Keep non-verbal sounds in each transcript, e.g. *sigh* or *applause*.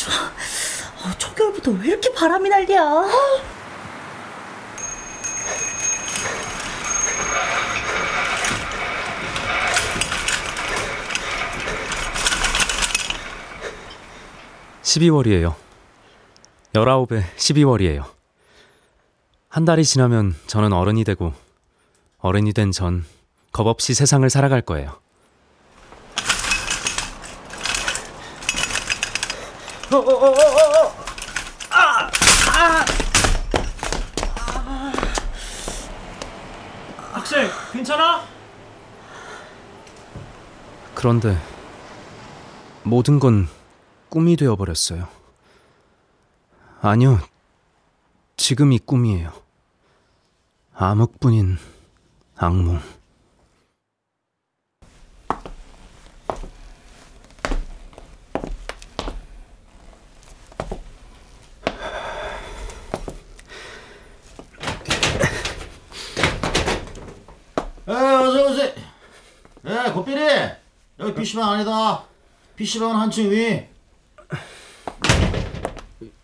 추워. 어, 초겨울부터 왜 이렇게 바람이? 어? 12월이에요. 19에 12월이에요. 한 달이 지나면 저는 어른이 되고 어른이 된 전 겁없이 세상을 살아갈 거예요. 학생, 괜찮아? 그런데 모든 건 꿈이 되어버렸어요. 아니요, 지금이 꿈이에요. 암흑뿐인 악몽. 에 어서 오세요. 에 고삐리 여기 PC방 아니다. PC방은 한층 위.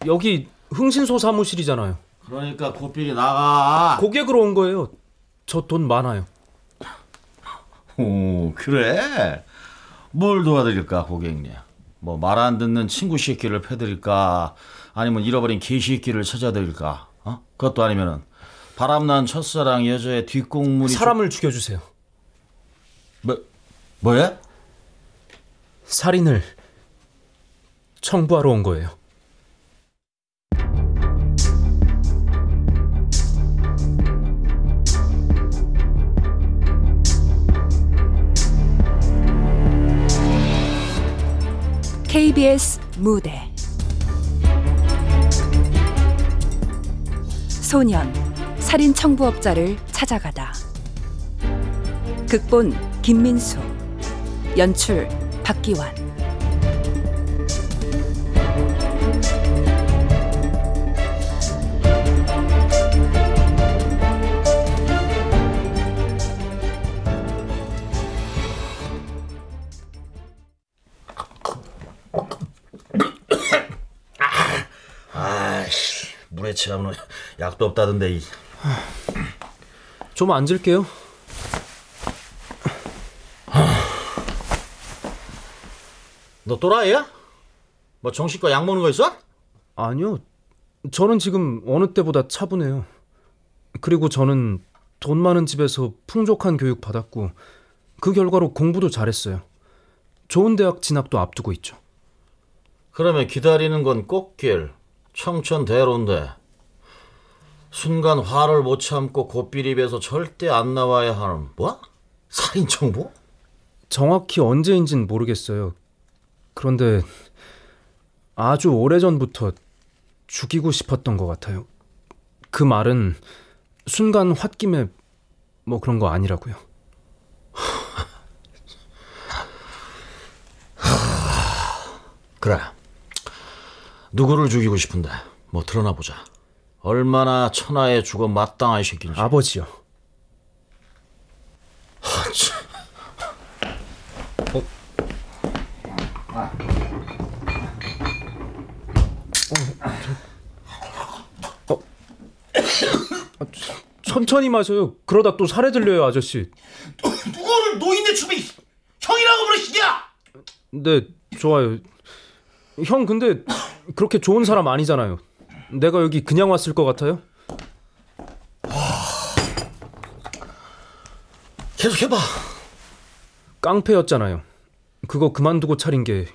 여기 흥신소 사무실이잖아요. 그러니까 고삐리 나가. 고객으로 온 거예요. 저 돈 많아요. 오 그래. 뭘 도와드릴까 고객님? 뭐 말 안 듣는 친구 새끼를 패드릴까? 아니면 잃어버린 개새끼를 찾아드릴까? 어? 그것도 아니면은 바람난 첫사랑 여자의 뒷공문이 사람을 죽여주세요. 뭐 뭐야? 살인을 청부하러 온 거예요. KBS 무대 소년 살인 청부업자를 찾아가다 극본 김민수 연출 박기환 아씨 물에 취하면 약도 없다던데. 이. 좀 앉을게요. 너 또라이야? 뭐 정신과 약 먹는 거 있어? 아니요. 저는 지금 어느 때보다 차분해요. 그리고 저는 돈 많은 집에서 풍족한 교육 받았고 그 결과로 공부도 잘했어요. 좋은 대학 진학도 앞두고 있죠. 그러면 기다리는 건 꽃길, 청천대로인데 순간 화를 못 참고 고삐립에서 절대 안 나와야 하는 뭐? 살인 청부? 정확히 언제인진 모르겠어요. 그런데 아주 오래전부터 죽이고 싶었던 것 같아요. 그 말은 순간 홧김에 뭐 그런 거 아니라고요. *sighs* 그래. 누구를 죽이고 싶은데 뭐 드러나 보자. 얼마나 천하에 죽어 마땅한 새끼인지. 아버지요. 천천히 마셔요. 그러다 또 살해 들려요, 아저씨. 누구를 노인네 춤이 형이라고 부르시냐? 네, 좋아요. 형, 근데 그렇게 좋은 사람 아니잖아요. 내가 여기 그냥 왔을 것 같아요? 계속 해봐. 깡패였잖아요. 그거 그만두고 차린 게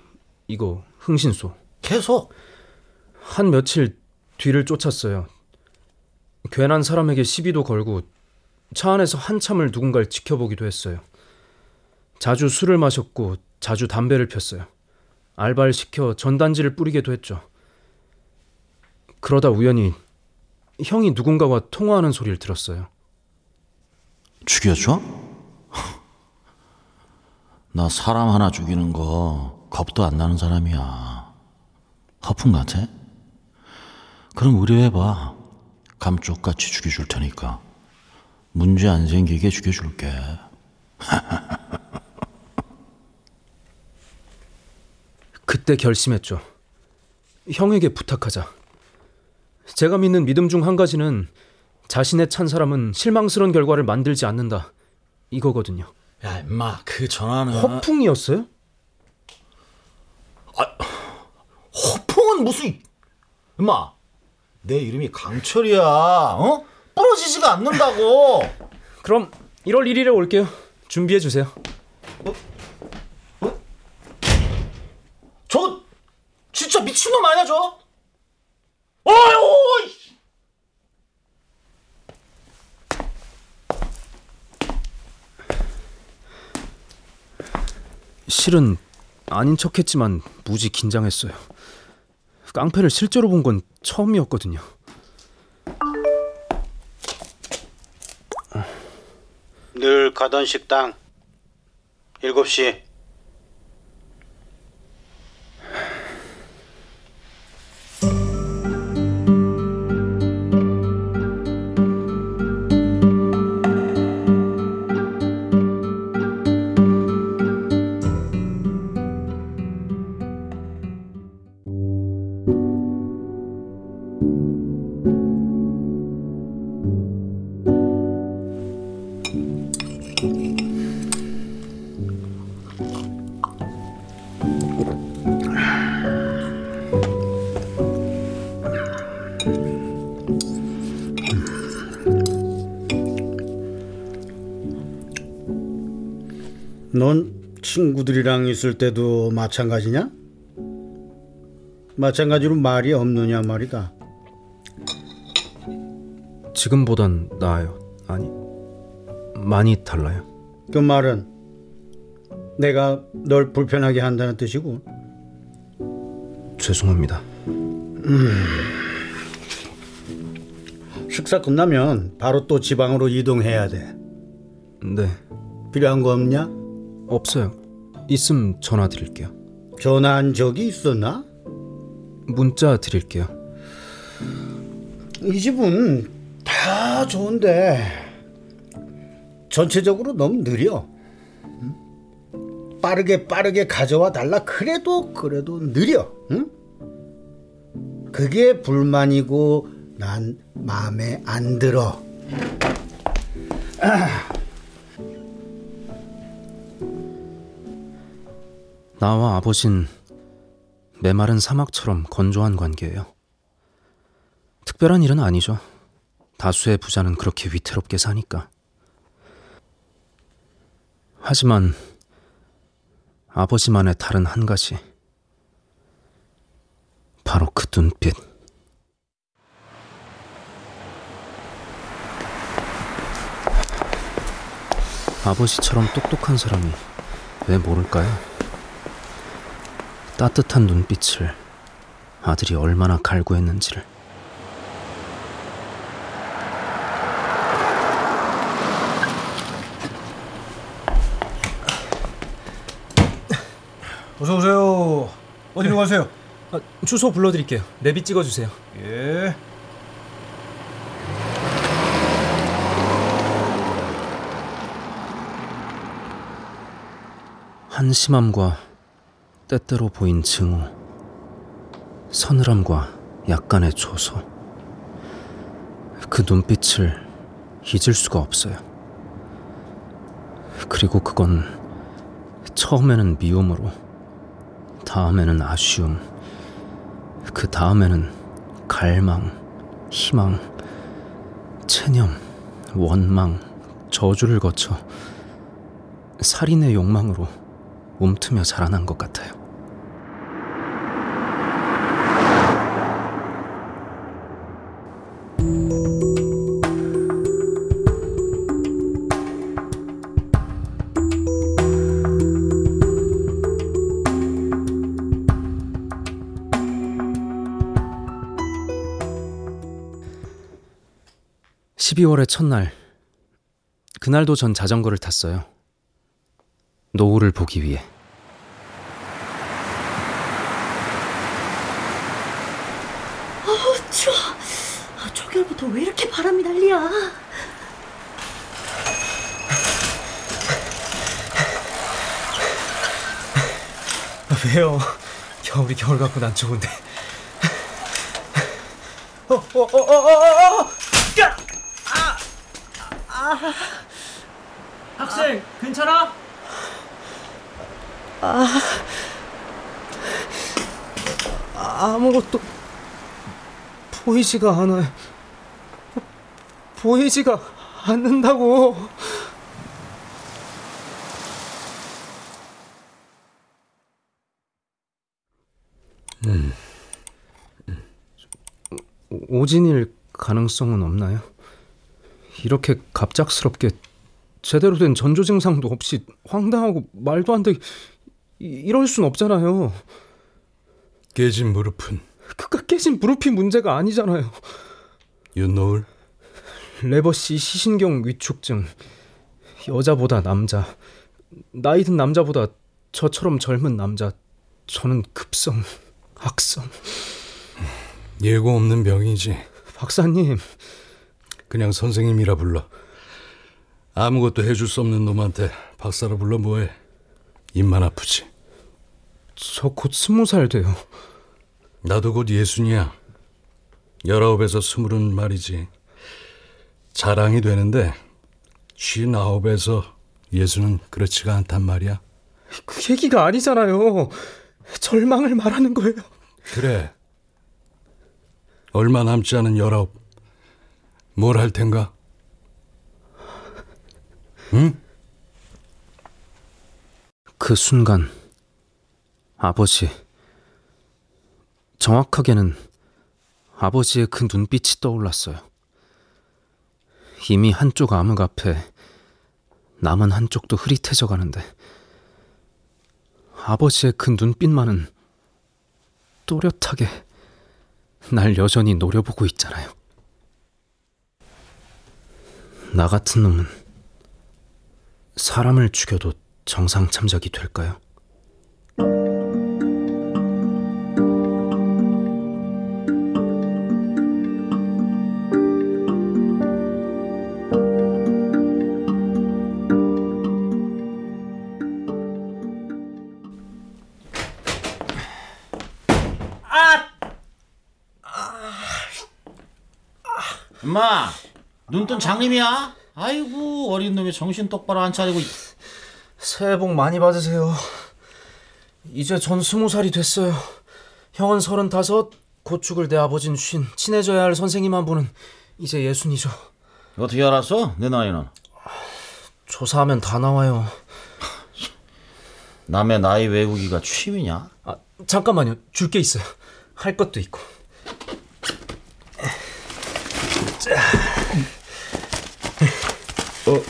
이거 흥신소. 계속. 한 며칠 뒤를 쫓았어요. 괜한 사람에게 시비도 걸고 차 안에서 한참을 누군가를 지켜보기도 했어요. 자주 술을 마셨고 자주 담배를 폈어요. 알바를 시켜 전단지를 뿌리게도 했죠. 그러다 우연히 형이 누군가와 통화하는 소리를 들었어요. 죽여줘? 나 사람 하나 죽이는 거 겁도 안 나는 사람이야. 허풍 같아? 그럼 의뢰해봐. 감쪽같이 죽여줄 테니까. 문제 안 생기게 죽여줄게. *laughs* 그때 결심했죠. 형에게 부탁하자. 제가 믿는 믿음 중 한 가지는 자신의 찬 사람은 실망스러운 결과를 만들지 않는다. 이거거든요. 야, 임마, 그 전화는. 허풍이었어요? 허풍은 무슨. 임마, 내 이름이 강철이야. 어? 부러지지가 않는다고. *laughs* 그럼 1월 1일에 올게요. 준비해 주세요. 저, 진짜 미친놈 아니야, 저? 어휴! 실은 아닌 척했지만 무지 긴장했어요. 깡패를 실제로 본 건 처음이었거든요. 늘 가던 식당 7시 넌 친구들이랑 있을 때도 마찬가지냐? 마찬가지로 말이 없느냐 말이다. 지금보단 나아요. 아니, 많이 달라요. 그 말은 내가 널 불편하게 한다는 뜻이고 죄송합니다. 식사 끝나면 바로 또 지방으로 이동해야 돼. 네, 필요한 거 없냐? 없어요. 있음 전화 드릴게요. 전화한 적이 있었나? 문자 드릴게요. 이 집은 다 좋은데 전체적으로 너무 느려. 응? 빠르게 빠르게 가져와 달라 그래도 그래도 느려. 응? 그게 불만이고 난 마음에 안 들어. 나와 아버진 메마른 사막처럼 건조한 관계예요. 특별한 일은 아니죠. 다수의 부자는 그렇게 위태롭게 사니까. 하지만 아버지만의 다른 한 가지. 바로 그 눈빛. 아버지처럼 똑똑한 사람이 왜 모를까요? 따뜻한 눈빛을 아들이 얼마나 갈구했는지를. 어서 오세요. 어디로 가세요? 아, 주소 불러드릴게요. 내비 찍어주세요. 예. 한심함과 때때로 보인 증오, 서늘함과 약간의 조소. 그 눈빛을 잊을 수가 없어요. 그리고 그건 처음에는 미움으로, 다음에는 아쉬움, 그 다음에는 갈망, 희망, 체념, 원망, 저주를 거쳐 살인의 욕망으로 움트며 자라난 것 같아요. (12월의) 첫날 그날도 전 자전거를 탔어요 노을을 보기 위해 어, 추워. 아, 초결부터 왜 이렇게 바람이 난리야? 왜요? 겨울이 겨울 같고 난 좋은데. 학생, 괜찮아? 아무것도 보이지가 않아요. 보이지가 않는다고. 오진일 가능성은 없나요? 이렇게 갑작스럽게 제대로 된 전조 증상도 없이 황당하고 말도 안 되게 이- 이럴 순 없잖아요. 깨진 무릎은 그깟 깨진 무릎이 문제가 아니잖아요. 윤노을 레버시 시신경 위축증. 여자보다 남자. 나이 든 남자보다 저처럼 젊은 남자. 저는 급성, 악성. 예고 없는 병이지. 박사님, 그냥 선생님이라 불러. 아무것도 해줄 수 없는 놈한테 박사로 불러 뭐해? 입만 아프지. 저 곧 스무 살 돼요. 나도 곧 예순이야. 열아홉에서 스물은 말이지. 자랑이 되는데 쉰아홉에서 예수는 그렇지가 않단 말이야. 그 얘기가 아니잖아요. 절망을 말하는 거예요. 그래. 얼마 남지 않은 열아홉. 뭘 할 텐가? 그 순간 아버지 정확하게는 아버지의 그 눈빛이 떠올랐어요. 이미 한쪽 암흑 앞에 남은 한쪽도 흐릿해져 가는데 아버지의 그 눈빛만은 또렷하게 날 여전히 노려보고 있잖아요. 나 같은 놈은 사람을 죽여도 정상 참작이 될까요? 엄마, 눈뜬 장님이야? 아이고 어린 놈이 정신 똑바로 안 차리고. 새해 복 많이 받으세요. 이제 전 스무 살이 됐어요. 형은 서른다섯, 곧 죽을 내 아버진 쉰, 친해져야 할 선생님 한 분은 이제 예순이죠. 어떻게 알았어? 내 나이는? 조사하면 다 나와요. *laughs* 남의 나이 외우기가 취미냐? 아, 잠깐만요. 줄 게 있어요. 할 것도 있고. 자. 어.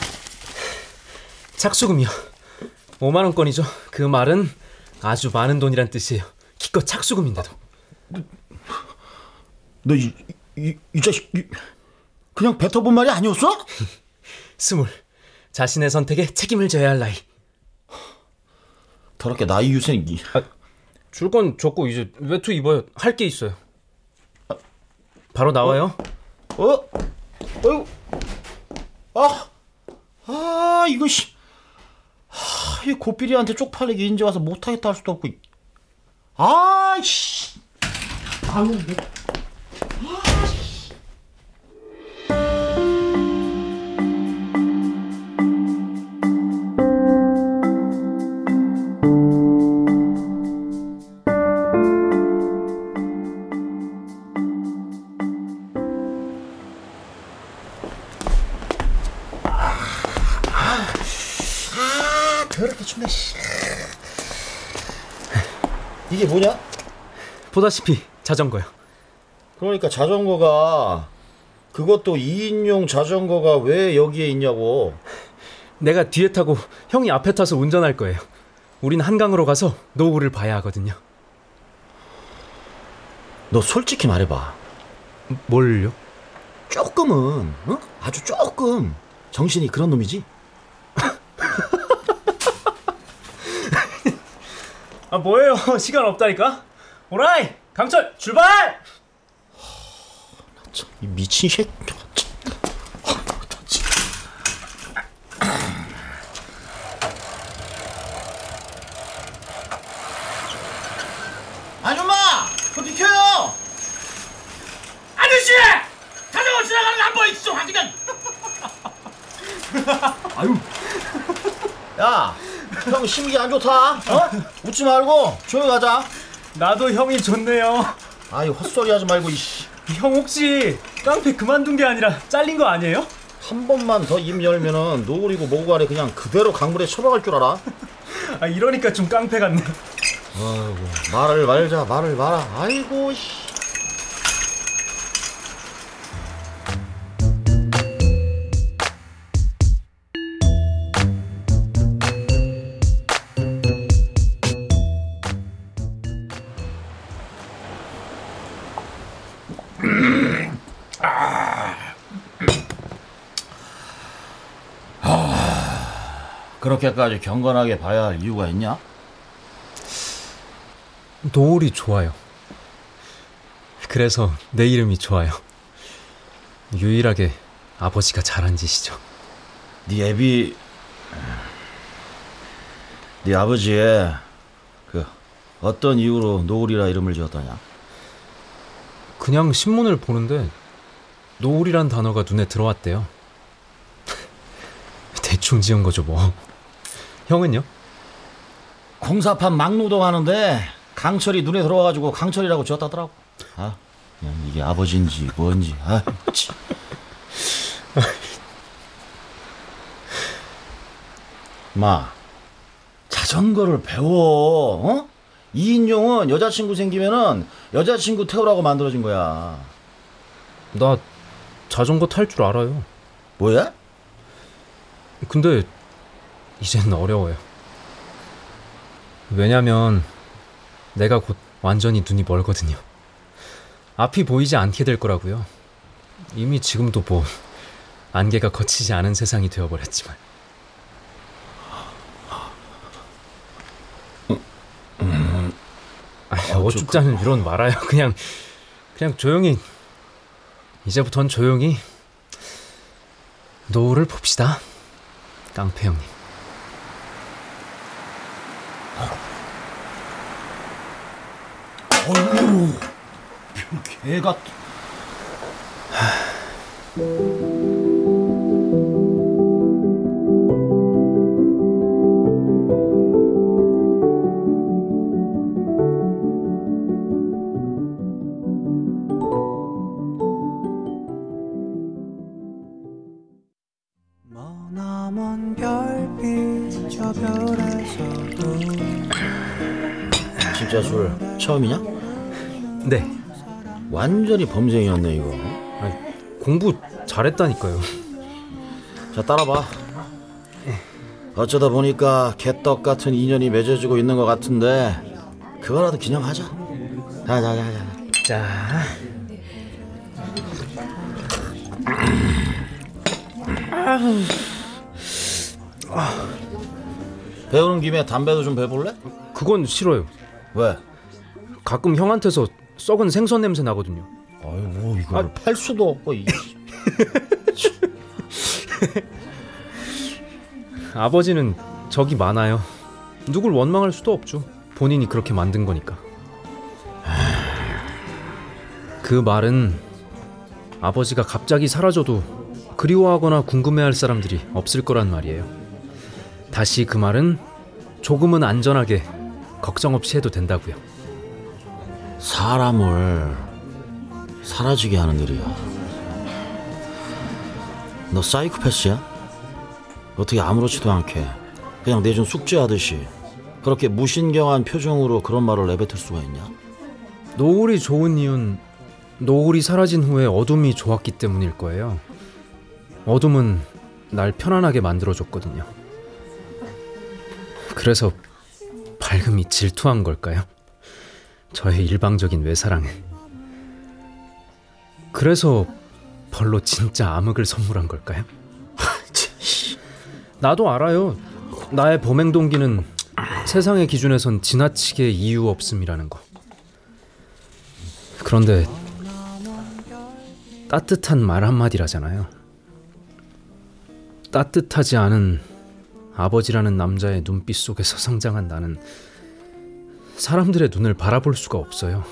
착수금이요. 5만 원권이죠. 그 말은 아주 많은 돈이란 뜻이에요. 기껏 착수금인데도. 너이 이 이 자식 이, 그냥 뱉어본 말이 아니었어? *laughs* 스물. 자신의 선택에 책임을 져야 할 나이. 더럽게 나이 유생 이줄건 줬고 이제 외투 입어요. 할 게 있어요. 바로 나와요. 어? 어이구. 아, 아, 이거 씨. 아, 이 고삐리한테 쪽팔리게 인제 와서 못하겠다 할 수도 없고. 아, 씨. 아유, 뭐. 이게 뭐냐? 보다시피 자전거요. 그러니까 자전거가 그것도 2인용 자전거가 왜 여기에 있냐고. 내가 뒤에 타고 형이 앞에 타서 운전할 거예요. 우린 한강으로 가서 노을을 봐야 하거든요. 너 솔직히 말해봐. 뭘요? 조금은, 어? 아주 조금 정신이 그런 놈이지? 아 뭐예요? *laughs* 시간 없다니까. 오라이 강철 출발! 이 미친 새끼. 아줌마, 저 비켜요. 아저씨! 야, 형 심기 안 좋다. 어? *laughs* 웃지 말고 조용히 가자. 나도 형이 좋네요. 아이 헛소리 하지 말고 이씨. 형 혹시 깡패 그만둔 게 아니라 잘린 거 아니에요? 한 번만 더 입 열면은 노을이고 뭐고 간에 그냥 그대로 강물에 처박을 줄 알아. 아 이러니까 좀 깡패 같네. 아이고 말을 말자 말을 말아. 아이고 씨. 그렇게까지 경건하게 봐야 할 이유가 있냐? 노을이 좋아요. 그래서 내 이름이 좋아요. 유일하게 아버지가 잘한 짓이죠. 네 애비 네 아버지의 그 어떤 이유로 노을이라 이름을 지었더냐? 그냥 신문을 보는데 노을이란 단어가 눈에 들어왔대요. *laughs* 대충 지은 거죠 뭐. 형은요? 공사판 막노동 하는데 강철이 눈에 들어와가지고 강철이라고 지었다더라고. 아, 그냥 이게 아버지인지 뭔지. 아, 치. *laughs* 마, 자전거를 배워. 어? 이인용은 여자친구 생기면은 여자친구 태우라고 만들어진 거야. 나 자전거 탈 줄 알아요. 뭐야? 근데 이젠 어려워요. 왜냐면 내가 곧 완전히 눈이 멀거든요. 앞이 보이지 않게 될 거라고요. 이미 지금도 뭐 안개가 거치지 않은 세상이 되어버렸지만. 아, 어죽자는 이론 말아요. 그냥 그냥 조용히 이제부턴 조용히 노을을 봅시다. 깡패 형님. 어휴, 개가. 머 진짜 술 처음이냐? 네. 완전히 범죄이었네 이거. 공부 잘했다니까요. 자 따라봐. 어쩌다 보니까 개떡 같은 인연이 맺어지고 있는 것 같은데 그거라도 기념하자. 자자자자. 자. 배우는 김에 담배도 좀 배볼래? 그건 싫어요. 왜? 가끔 형한테서 썩은 생선 냄새 나거든요. 아이고 이걸 팔 수도 없고 이. *laughs* 아버지는 적이 많아요. 누굴 원망할 수도 없죠. 본인이 그렇게 만든 거니까. 그 말은 아버지가 갑자기 사라져도 그리워하거나 궁금해할 사람들이 없을 거란 말이에요. 다시 그 말은 조금은 안전하게 걱정 없이 해도 된다고요. 사람을 사라지게 하는 일이야. 너 사이코패스야? 어떻게 아무렇지도 않게 그냥 내준 숙제하듯이 그렇게 무신경한 표정으로 그런 말을 내뱉을 수가 있냐? 노을이 좋은 이유는 노을이 사라진 후에 어둠이 좋았기 때문일 거예요. 어둠은 날 편안하게 만들어줬거든요. 그래서 밝음이 질투한 걸까요? 저의 일방적인 외사랑에. 그래서 벌로 진짜 암흑을 선물한 걸까요? *laughs* 나도 알아요. 나의 범행 동기는 세상의 기준에선 지나치게 이유 없음이라는 거. 그런데 따뜻한 말 한마디라잖아요. 따뜻하지 않은 아버지라는 남자의 눈빛 속에서 성장한 나는 사람들의 눈을 바라볼 수가 없어요.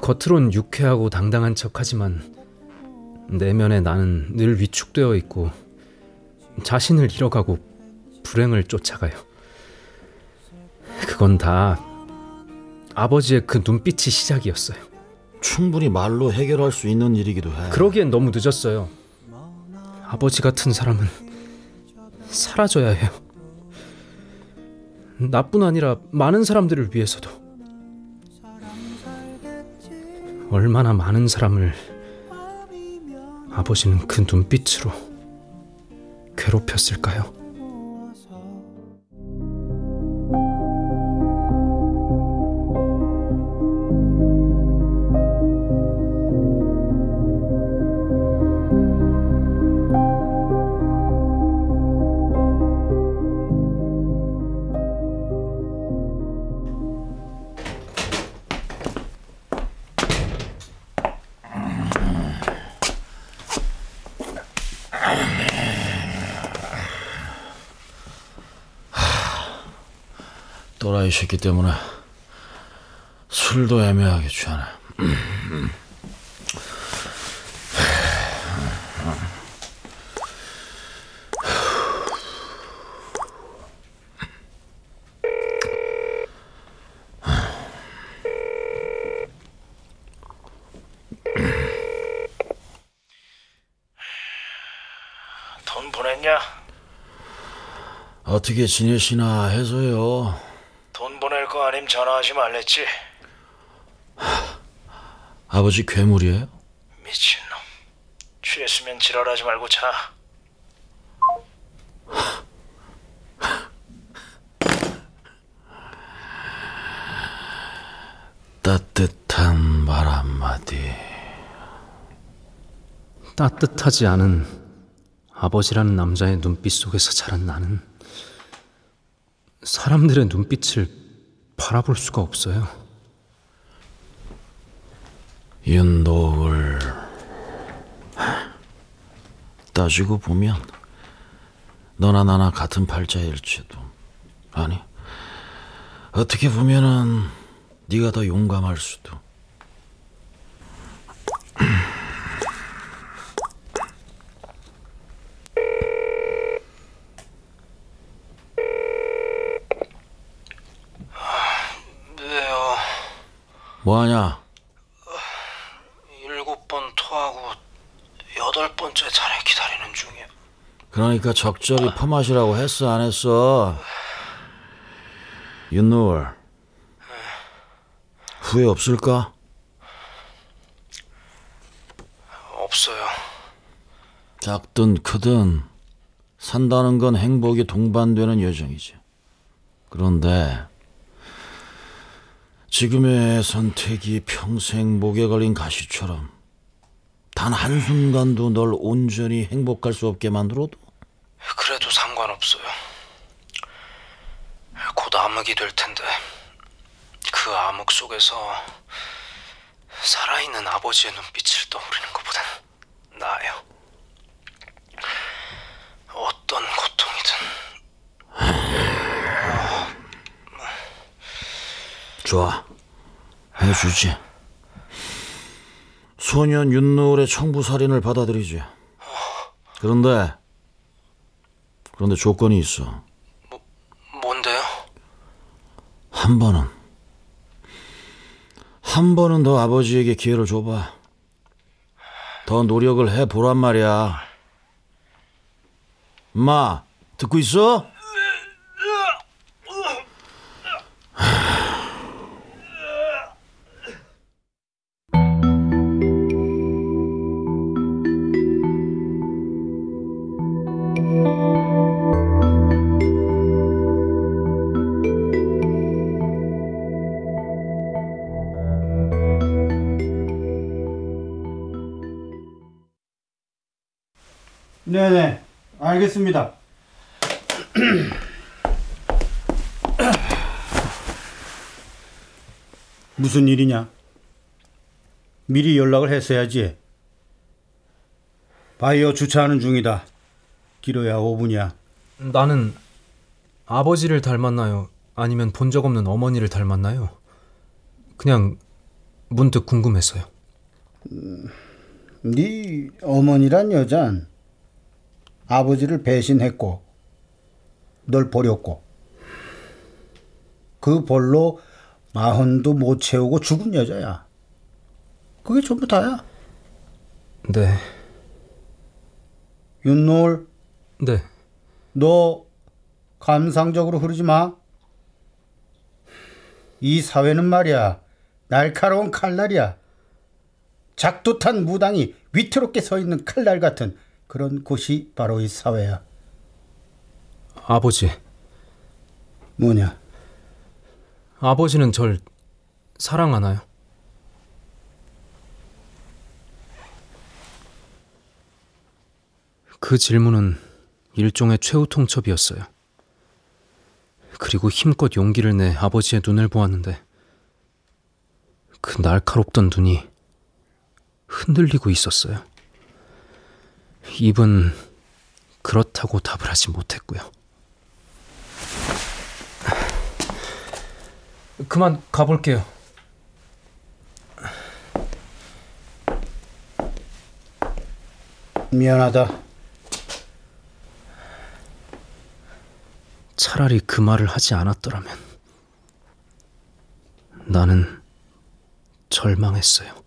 겉으론 유쾌하고 당당한 척 하지만 내면에 나는 늘 위축되어 있고 자신을 잃어가고 불행을 쫓아가요. 그건 다 아버지의 그 눈빛이 시작이었어요. 충분히 말로 해결할 수 있는 일이기도 해. 그러기엔 너무 늦었어요. 아버지 같은 사람은 사라져야 해요. 나뿐 아니라 많은 사람들을 위해서도. 얼마나 많은 사람을 아버지는 그 눈빛으로 괴롭혔을까요? 새끼 때문에 술도 애매하게 취하네. 돈 보냈냐? 어떻게 지내시나 해서요. 돈 보낼 거 아님 전화하지 말랬지. 아버지 괴물이에요? 미친놈. 취했으면 지랄하지 말고 자. 따뜻한 말 한마디. 따뜻하지 않은 아버지라는 남자의 눈빛 속에서 자란 나는 사람들의 눈빛을 바라볼 수가 없어요. 윤도울. 따지고 보면 너나 나나 같은 팔자일지도 아니 어떻게 보면은 네가 더 용감할 수도 뭐하냐 일곱 번 토하고 여덟 번째 차례 기다리는 중이야. 그러니까 적절히 퍼마시라고 했어 안 했어 윤노을 후회 없을까? 없어요. 작든 크든 산다는 건 행복이 동반되는 여정이지. 그런데 지금의 선택이 평생 목에 걸린 가시처럼 단 한순간도 널 온전히 행복할 수 없게 만들어도 그래도 상관없어요. 곧 암흑이 될 텐데 그 암흑 속에서 살아있는 아버지의 눈빛을 떠오르는 것보단 나아요. 어떤 고통이든 좋아. 해주지. 소년 윤노을의 청부살인을 받아들이지. 그런데 그런데 조건이 있어. 뭔데요? 한 번은 한 번은 더 아버지에게 기회를 줘봐. 더 노력을 해 보란 말이야. 엄마 듣고 있어? 알겠습니다. *clears throat* 무슨 일이냐? 미리 연락을 했어야지. 바이오 주차하는 중이다. 길어야 5분이야. 나는 아버지를 닮았나요? 아니면 본 적 없는 어머니를 닮았나요? 그냥 문득 궁금해서요. 네 어머니란 여잔 아버지를 배신했고 널 버렸고 그 벌로 마흔도 못 채우고 죽은 여자야. 그게 전부 다야. 네, 윤노을 네. 너 감상적으로 흐르지 마. 이 사회는 말이야 날카로운 칼날이야. 작두탄 무당이 위태롭게 서 있는 칼날 같은 그런 곳이 바로 이 사회야. 아버지. 뭐냐? 아버지는 절 사랑하나요? 그 질문은 일종의 최후 통첩이었어요. 그리고 힘껏 용기를 내 아버지의 눈을 보았는데 그 날카롭던 눈이 흔들리고 있었어요. 입은 그렇다고 답을 하지 못했고요. 그만 가볼게요. 미안하다. 차라리 그 말을 하지 않았더라면 나는 절망했어요.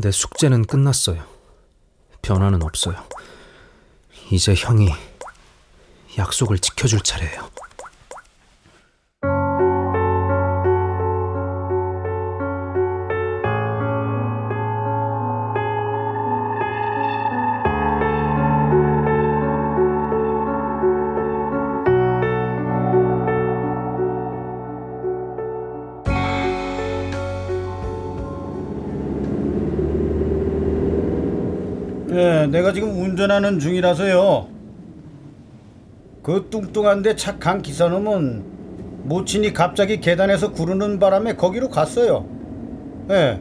내 숙제는 끝났어요. 변화는 없어요. 이제 형이 약속을 지켜줄 차례예요. 하는 중이라서요. 그 뚱뚱한데 착한 기사놈은 모친이 갑자기 계단에서 구르는 바람에 거기로 갔어요. 예.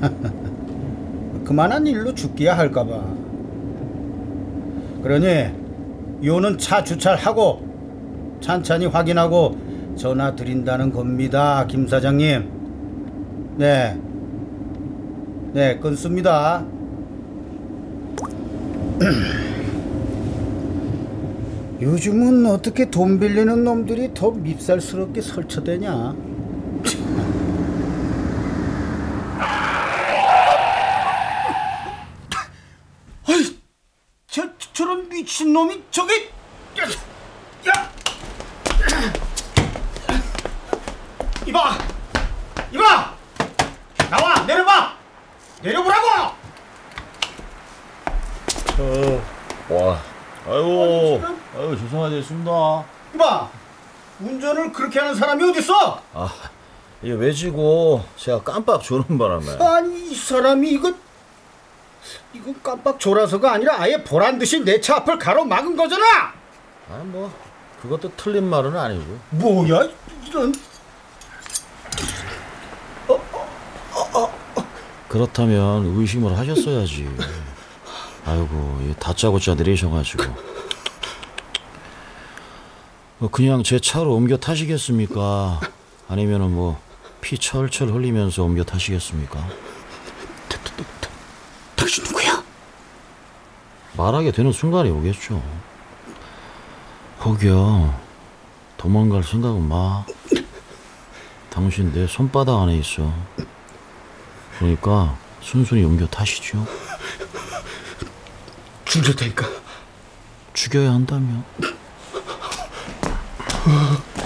*laughs* 그만한 일로 죽기야 할까봐. 그러니 요는 차 주차하고 찬찬히 확인하고 전화 드린다는 겁니다, 김 사장님. 네. 네, 끊습니다. *clears throat* 요즘은 어떻게 돈 빌리는 놈들이 더 밉살스럽게 설쳐대냐? *laughs* 아이, 저 저런 미친 놈이 저기, 야, 야, 이봐, 이봐, 나와 내려봐, 내려보라고. 와. 아이고 죄송하겠습니다. 이봐, 운전을 그렇게 하는 사람이 어딨어? 아 이게 외지고 제가 깜빡 조는 바람에. 아니 이 사람이 이거 이거 깜빡 졸아서가 아니라 아예 보란 듯이 내 차 앞을 가로막은 거잖아. 아 뭐 그것도 틀린 말은 아니고. 뭐야 이런 그렇다면 의심을 하셨어야지. *laughs* 아이고, 이 다짜고짜 내리셔가지고. 뭐 그냥 제 차로 옮겨 타시겠습니까? 아니면은 뭐 피 철철 흘리면서 옮겨 타시겠습니까? 당신 누구야? 말하게 되는 순간이 오겠죠. 혹여 도망갈 생각은 마. 당신 내 손바닥 안에 있어. 그러니까 순순히 옮겨 타시죠. 죽일 테니까. 죽여야 한다면. うん。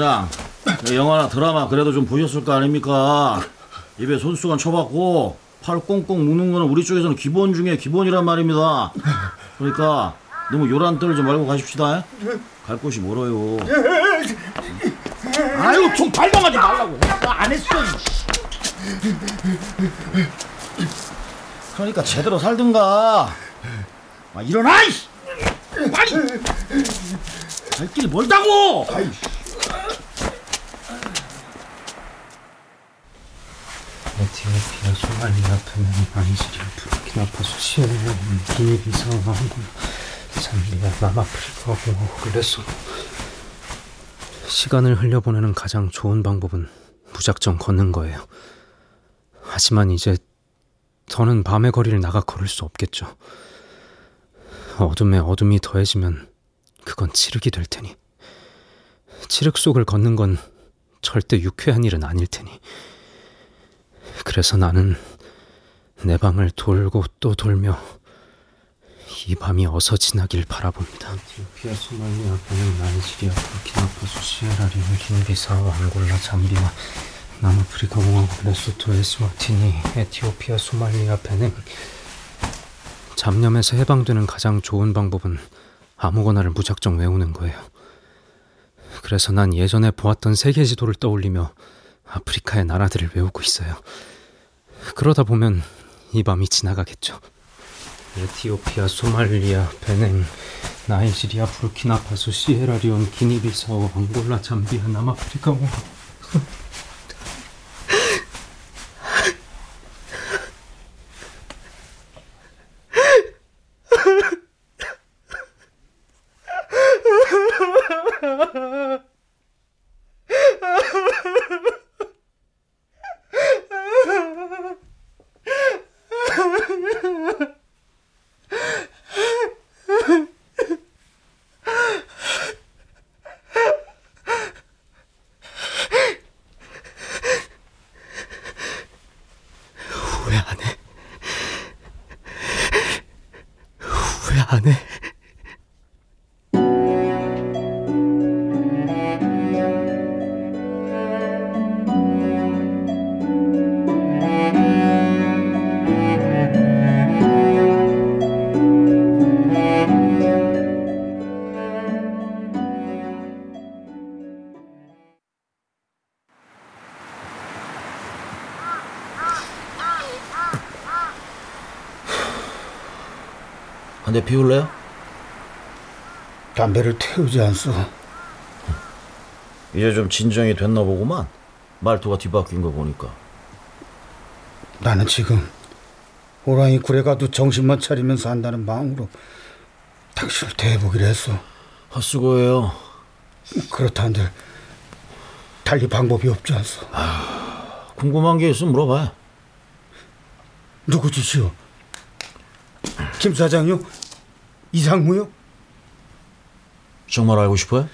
사장. 영화나 드라마 그래도 좀 보셨을 거 아닙니까? 입에 손수건 쳐박고 팔 꽁꽁 묶는 거는 우리 쪽에서는 기본 중에 기본이란 말입니다. 그러니까 너무 요란 떨지 말고 가십시다. 갈 곳이 멀어요. 아유 좀 발광하지 말라고. 안 했어. 그러니까 제대로 살든가. 아, 일어나. 빨리. 갈 길이 멀다고. 에 티오피아, 소말리아, 베멘, 나이지리아, 부르키나 파소, 시에라, 기니비사우, 앙골라, 잠비아, 남아프리카, 공화국, 레소노. 시간을 흘려보내는 가장 좋은 방법은 무작정 걷는 거예요. 하지만 이제 더는 밤의 거리를 나가 걸을 수 없겠죠. 어둠에 어둠이 더해지면 그건 칠흑이 될 테니. 칠흑 속을 걷는 건 절대 유쾌한 일은 아닐 테니. 그래서 나는 내 방을 돌고 또 돌며 이 밤이 어서 지나길 바라봅니다. 에티오피아, 소말리아, 베닌, 나이지리아, 부르키나파소, 시에라리온, 기니비사우, 앙골라, 잠비아, 남아프리카 공화국, 레소토, 에스와티니, 에티오피아, 소말리아, 베닌. 잡념에서 해방되는 가장 좋은 방법은 아무거나를 무작정 외우는 거예요. 그래서 난 예전에 보았던 세계 지도를 떠올리며 아프리카의 나라들을 외우고 있어요. 그러다 보면 이 밤이 지나가겠죠. 에티오피아, 소말리아, 베냉, 나이지리아, 부르키나파소, 시에라리온, 기니비사우, 앙골라, 잠비아, 남아프리카 공화국. 후회 안 해. 후회 안 해. 담배를 태우지 않소. 이제 좀 진정이 됐나 보구만. 말투가 뒤바뀐 거 보니까. 나는 지금 호랑이 굴에 가도 정신만 차리면서 한다는 마음으로 당신을 대해보기로 했어. 헛수고해요. 그렇다 한들 달리 방법이 없지 않소. 궁금한 게 있으면 물어봐요. 누구 짓이오? 김 사장요? 이상무요? 정말 알고 싶어요?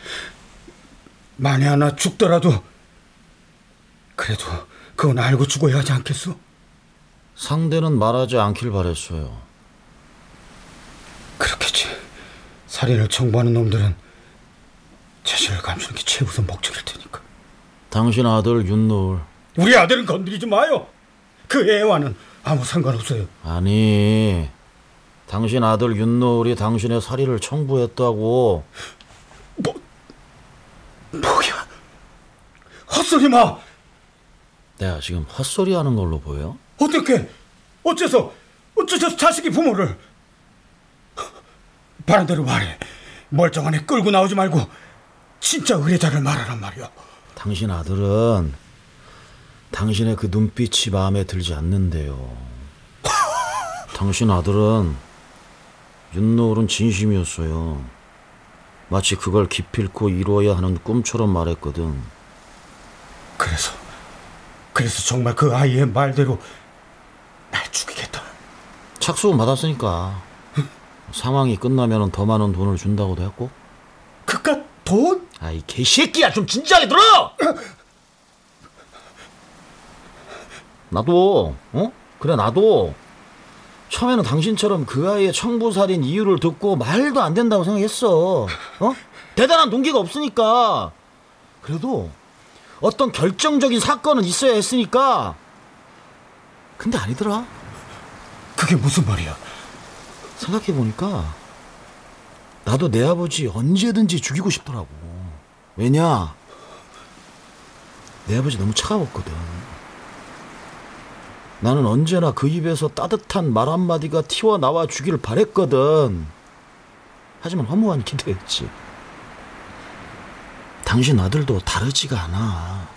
만에 하나 죽더라도 그래도 그건 알고 죽어야 하지 않겠소? 상대는 말하지 않길 바랬어요. 그렇겠지. 살인을 청구하는 놈들은 자신을 감추는 게 최우선 목적일 테니까. 당신 아들 윤노을. 우리 아들은 건드리지 마요. 그 애와는 아무 상관없어요. 아니, 당신 아들 윤노을이 당신의 살인을 청부했다고. 뭐야? 헛소리 마. 내가 지금 헛소리 하는 걸로 보여? 어떻게? 어째서? 어째서 자식이 부모를? 바른 대로 말해. 멀쩡한 애 끌고 나오지 말고 진짜 의뢰자를 말하란 말이야. 당신 아들은 당신의 그 눈빛이 마음에 들지 않는데요. *laughs* 당신 아들은 윤노을은 진심이었어요. 마치 그걸 기필코 이루어야 하는 꿈처럼 말했거든. 그래서 그래서 정말 그 아이의 말대로 날 죽이겠다. 착수금 받았으니까 상황이 끝나면 더 많은 돈을 준다고도 했고. 그깟 돈? 아이 개새끼야 좀 진지하게 들어. 나도 어 그래 나도 처음에는 당신처럼 그 아이의 청부살인 이유를 듣고 말도 안 된다고 생각했어. 어 대단한 동기가 없으니까 그래도 어떤 결정적인 사건은 있어야 했으니까. 근데 아니더라. 그게 무슨 말이야? 생각해보니까 나도 내 아버지 언제든지 죽이고 싶더라고. 왜냐? 내 아버지 너무 차가웠거든. 나는 언제나 그 입에서 따뜻한 말 한마디가 튀어나와 주기를 바랬거든. 하지만 허무한 기대였지. 당신 아들도 다르지가 않아.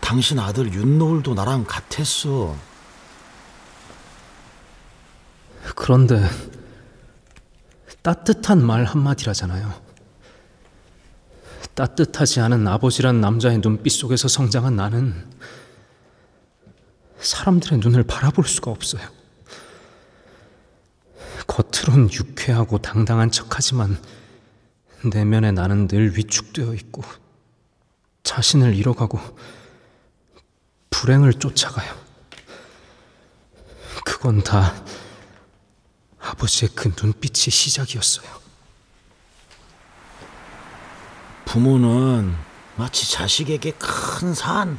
당신 아들 윤노을도 나랑 같았어. 그런데 따뜻한 말 한마디라잖아요. 따뜻하지 않은 아버지란 남자의 눈빛 속에서 성장한 나는 사람들의 눈을 바라볼 수가 없어요. 겉으론 유쾌하고 당당한 척하지만 내면에 나는 늘 위축되어 있고 자신을 잃어가고 불행을 쫓아가요. 그건 다 아버지의 그 눈빛이 시작이었어요. 부모는 마치 자식에게 큰 산,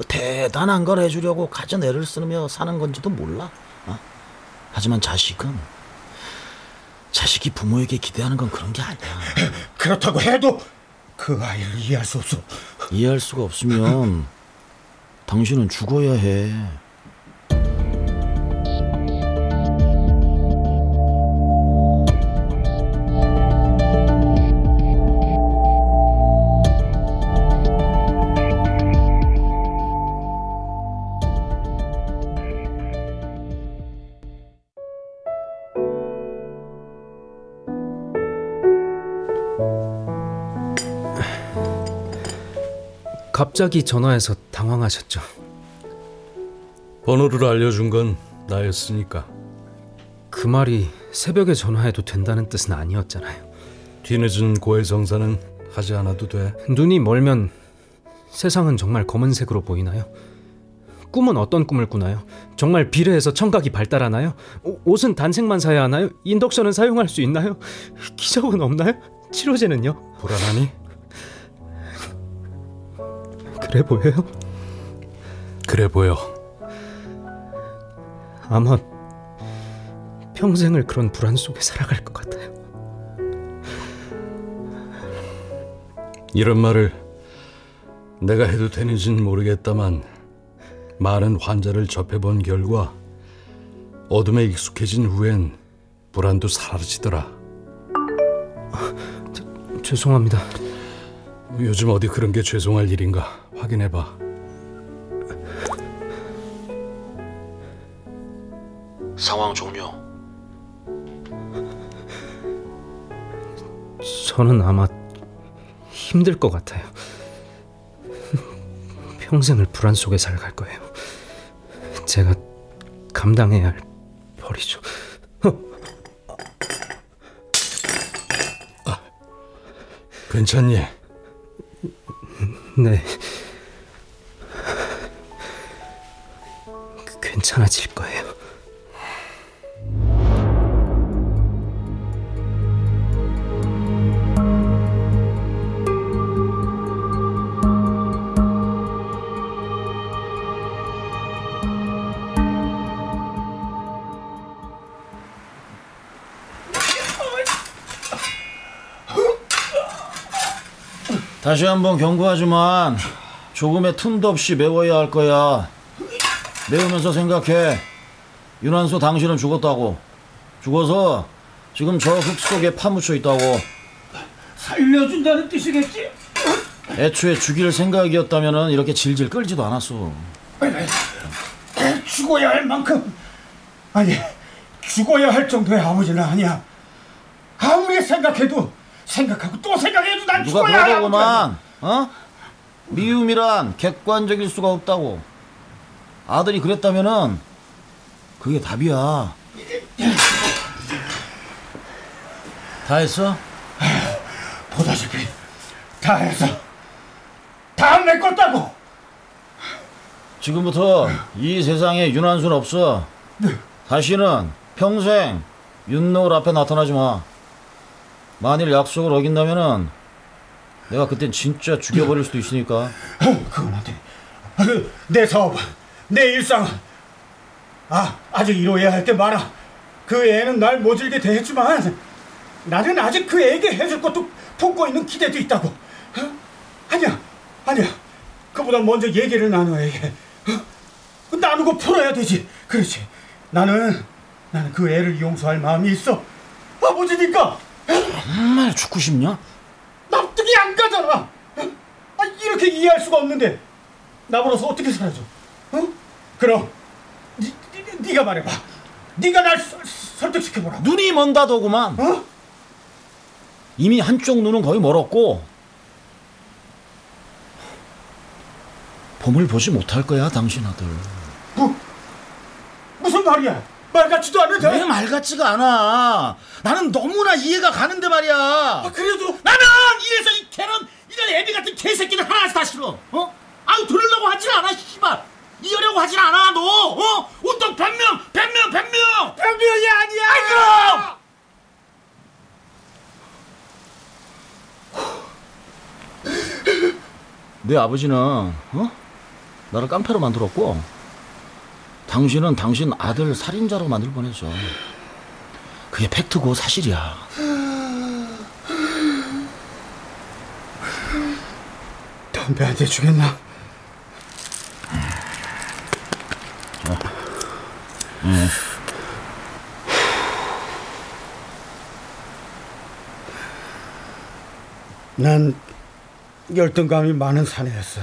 뭐 대단한 걸 해주려고 가진 애를 쓰며 사는 건지도 몰라. 어? 하지만 자식은 자식이 부모에게 기대하는 건 그런 게 아니야. *laughs* 그렇다고 해도 그 아이를 이해할 수 없어. 이해할 수가 없으면 당신은 죽어야 해. 갑자기 전화해서 당황하셨죠. 번호를 알려준 건 나였으니까. 그 말이 새벽에 전화해도 된다는 뜻은 아니었잖아요. 뒤늦은 고해 성사는 하지 않아도 돼. 눈이 멀면 세상은 정말 검은색으로 보이나요? 꿈은 어떤 꿈을 꾸나요? 정말 비례해서 청각이 발달하나요? 오- 옷은 단색만 사야 하나요? 인덕션은 사용할 수 있나요? 기적은 없나요? 치료제는요? 불안하니? 그래 보여요? 그래 보여. 아마 평생을 그런 불안 속에 살아갈 것 같아요. 이런 말을 내가 해도 되는지는 모르겠다만 많은 환자를 접해본 결과 어둠에 익숙해진 후엔 불안도 사라지더라. 죄송합니다. 요즘 어디 그런 게 죄송할 일인가 확인해봐. 상황 종료. 저는 아마 힘들 것 같아요. 평생을 불안 속에 살아갈 거예요. 제가 감당해야 할 벌이죠. 괜찮니? 네. 괜찮아질 거예요. 다시 한번 경고하지만 조금의 틈도 없이 메워야 할 거야. 메우면서 생각해. 윤환수 당신은 죽었다고. 죽어서 지금 저 흙 속에 파묻혀 있다고. 살려준다는 뜻이겠지? 애초에 죽일 생각이었다면 이렇게 질질 끌지도 않았어. 죽어야 할 만큼 아니 죽어야 할 정도의 아버지는 아니야. 아무리 생각해도 생각하고 또 생각해도 난 누가 죽어야. 그러더구만. 어? 미움이란 객관적일 수가 없다고. 아들이 그랬다면은 그게 답이야. 다 했어? 보다시피 다 해서 다 메꿨다고. 지금부터 이 세상에 윤한순 없어. 다시는 평생 윤노을 앞에 나타나지 마. 만일 약속을 어긴다면은 내가 그땐 진짜 죽여버릴 수도 있으니까. 그건 안 돼. 아, 그, 내 사업, 내 일상. 아, 아직 이루어야 할 게 많아. 그 애는 날 모질게 대했지만 나는 아직 그 애에게 해줄 것도 품고 있는 기대도 있다고. 어? 아니야, 아니야. 그보다 먼저 얘기를 나눠야 해. 어? 나누고 풀어야 되지. 그렇지. 나는 나는 그 애를 용서할 마음이 있어. 아버지니까 정말 죽고 싶냐? 납득이 안 가잖아. 어? 아, 이렇게 이해할 수가 없는데 나버려서 어떻게 살아줘? 어? 그럼 니, 니, 네가 말해봐. 네가 날 설- 설득시켜보라. 눈이 먼다더구만. 어? 이미 한쪽 눈은 거의 멀었고 봄을 보지 못할 거야 당신 아들. 뭐, 무슨 말이야? 말 같지도 않은데. 왜 말 같지가 않아? 나는 너무나 이해가 가는데 말이야. 아, 그래도 나는 이래서 이 개런 이런 애비 같은 개새끼들 하나씩 다 싫어. 어? 아유 들으려고 하질 않아 씨발. 이러려고 하질 않아 너. 어? 온통 변명, 변명, 변명. 변명이 아니야. 아이 그럼. 내 아버지는 어? 나를 깡패로 만들었고 당신은 당신 아들 살인자로 만들 뻔했어. 그게 팩트고 사실이야. 담배 한 대 주겠나? 난 열등감이 많은 사내였어.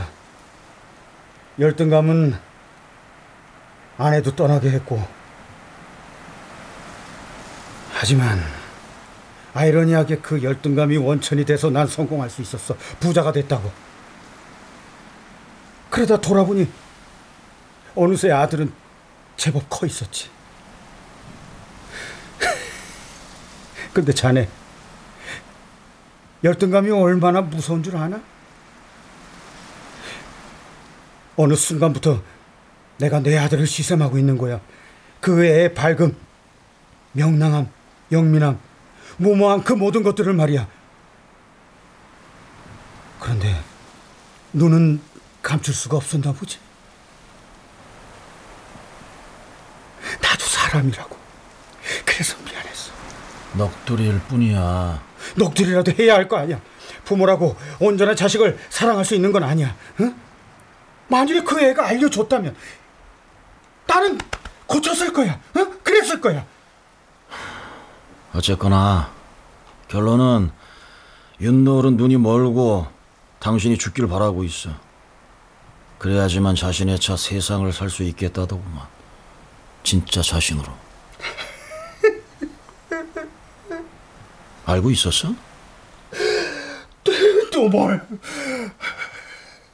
열등감은 아내도 떠나게 했고, 하지만 아이러니하게 그 열등감이 원천이 돼서 난 성공할 수 있었어. 부자가 됐다고. 그러다 돌아보니 어느새 아들은 제법 커 있었지. *laughs* 근데 자네 열등감이 얼마나 무서운 줄 아나? 어느 순간부터 내가 내 아들을 시샘하고 있는 거야. 그 애의 밝음, 명랑함, 영민함, 무모한 그 모든 것들을 말이야. 그런데 눈은 감출 수가 없었나 보지. 나도 사람이라고. 그래서 미안했어. 넋두리일 뿐이야. 넋두리라도 해야 할 거 아니야. 부모라고 온전한 자식을 사랑할 수 있는 건 아니야. 응? 만일에 그 애가 알려줬다면 나는 고쳤을 거야. 응? 그랬을 거야. 어쨌거나 결론은 윤노을은 눈이 멀고 당신이 죽길 바라고 있어. 그래야지만 자신의 차 세상을 살 수 있겠다더구만. 진짜 자신으로. 알고 있었어? 또 뭘?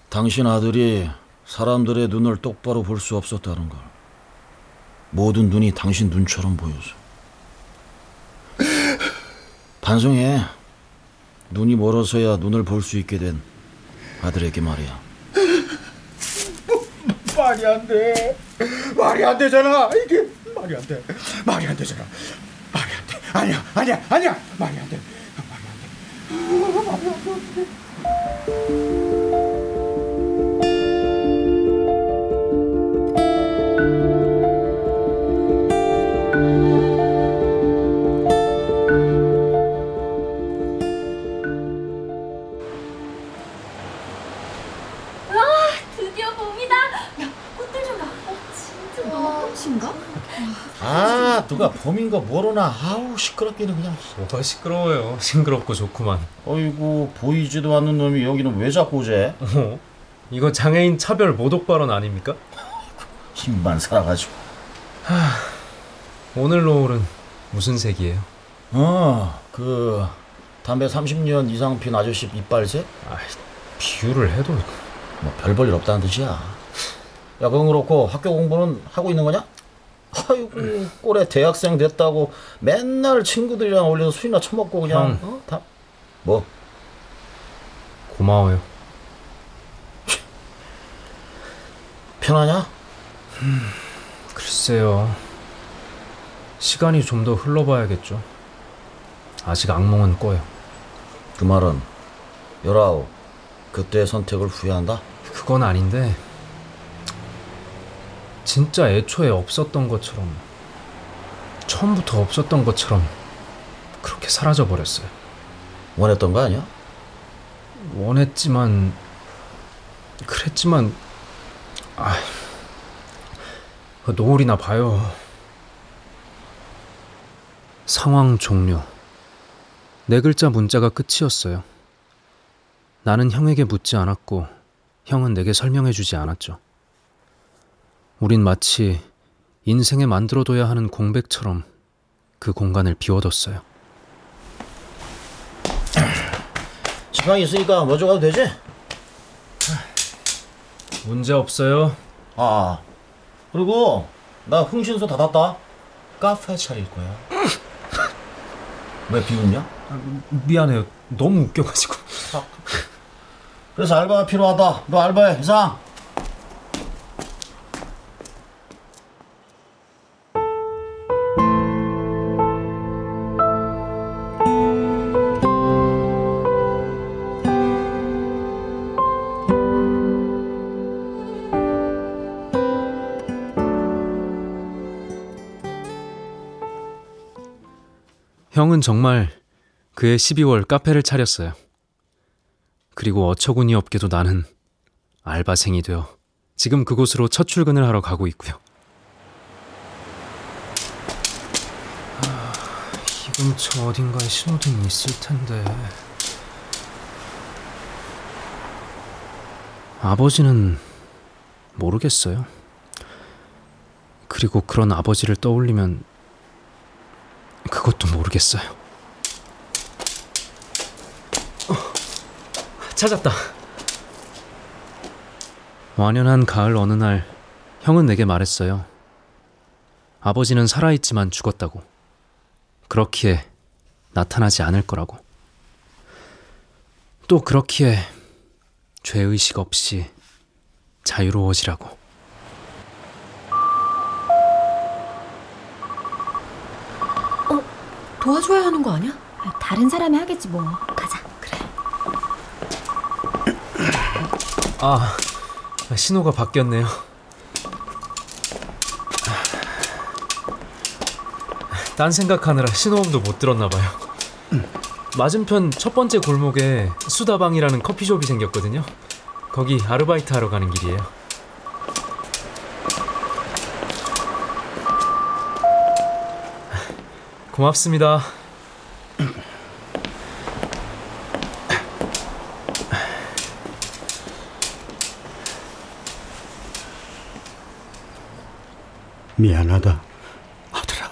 당신 아들이 사람들의 눈을 똑바로 볼 수 없었다는 걸. 모든 눈이 당신 눈처럼 보여서. 반성해. 눈이 멀어서야 눈을 볼 수 있게 된 아들에게 말이야. 말이 안 돼. 말이 안 되잖아. 이게 말이 안 돼. 말이 안 되잖아. 말이 안 돼. 아니야, 아니야, 아니야. 말이 안 돼. 말이 안 돼. 와 아, 누가 거 모르나? 아우, 시끄럽기는 그냥. 뭐가 시끄러워요. 싱그럽고 좋구만. 어이구, 보이지도 않는 놈이 여기는 왜 자꾸 오제? 어? 이거 장애인 차별 모독 발언 아닙니까? *laughs* 힘만 살아가지고. 오늘 노을은 무슨 색이에요? 어, 그, 담배 30년 이상 핀 아저씨 이빨새? 아, 비유를 해도 뭐 별볼일 없다는 뜻이야. 야, 그건 그렇고 학교 공부는 하고 있는 거냐? 아이고, 꼴에 대학생 됐다고 맨날 친구들이랑 어울려서 술이나 처먹고 그냥, 형. 어? 다, 뭐, 고마워요. 편하냐? 글쎄요. 시간이 좀 더 흘러봐야겠죠. 아직 악몽은 꿔요. 그 말은 열아홉. 그때의 선택을 후회한다? 그건 아닌데 진짜 애초에 없었던 것처럼 처음부터 없었던 것처럼 그렇게 사라져 버렸어요. 원했던 거 아니야? 원했지만 그랬지만 아 노을이나 봐요. 상황 종료. 네 글자 문자가 끝이었어요. 나는 형에게 묻지 않았고 형은 내게 설명해 주지 않았죠. 우린 마치 인생에 만들어둬야 하는 공백처럼 그 공간을 비워뒀어요. *clears throat* 지팡이 있으니까 먼저 가도 되지? 문제 없어요. 아, 그리고 나 흥신소 닫았다. 카페 차릴 거야. 왜 비웃냐? 미안해요. 너무 웃겨가지고. 그래서 알바가 필요하다. 너 알바해, 이상. 형은 정말 그해 12월 카페를 차렸어요. 그리고 어처구니 없게도 나는 알바생이 되어 지금 그곳으로 첫 출근을 하러 가고 있고요. 아, 이 근처 어딘가에 신호등이 있을 텐데. 아버지는 모르겠어요. 그리고 그런 아버지를 떠올리면 그것도 모르겠어요. 어, 찾았다. 완연한 가을 어느 날 형은 내게 말했어요. 아버지는 살아있지만 죽었다고. 그렇기에 나타나지 않을 거라고. 또 그렇기에 죄의식 없이 자유로워지라고. 도와줘야 하는 거 아니야? 다른 사람이 하겠지 뭐. 가자. 그래. 아, 신호가 바뀌었네요. 딴 생각하느라 신호음도 못 들었나 봐요. 맞은편 첫 번째 골목에 수다방이라는 커피숍이 생겼거든요. 거기 아르바이트 하러 가는 길이에요. 고맙습니다. 미안하다, 아들아.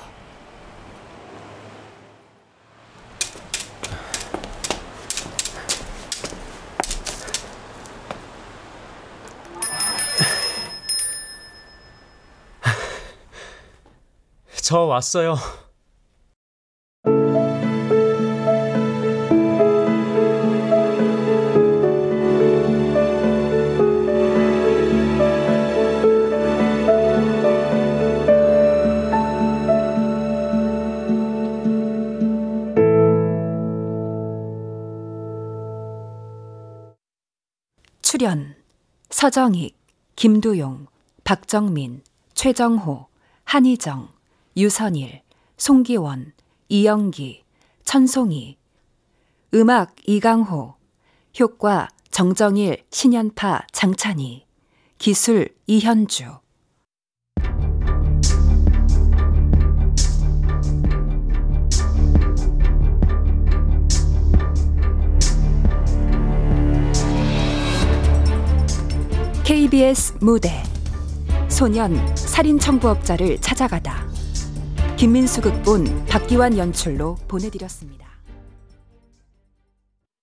저 왔어요. 서정익, 김두용, 박정민, 최정호, 한희정, 유선일, 송기원, 이영기, 천송이 음악 이강호 효과 정정일, 신연파, 장찬희 기술 이현주 KBS 무대 소년 살인 청부업자를 찾아가다 김민수 극본 박기환 연출로 보내드렸습니다.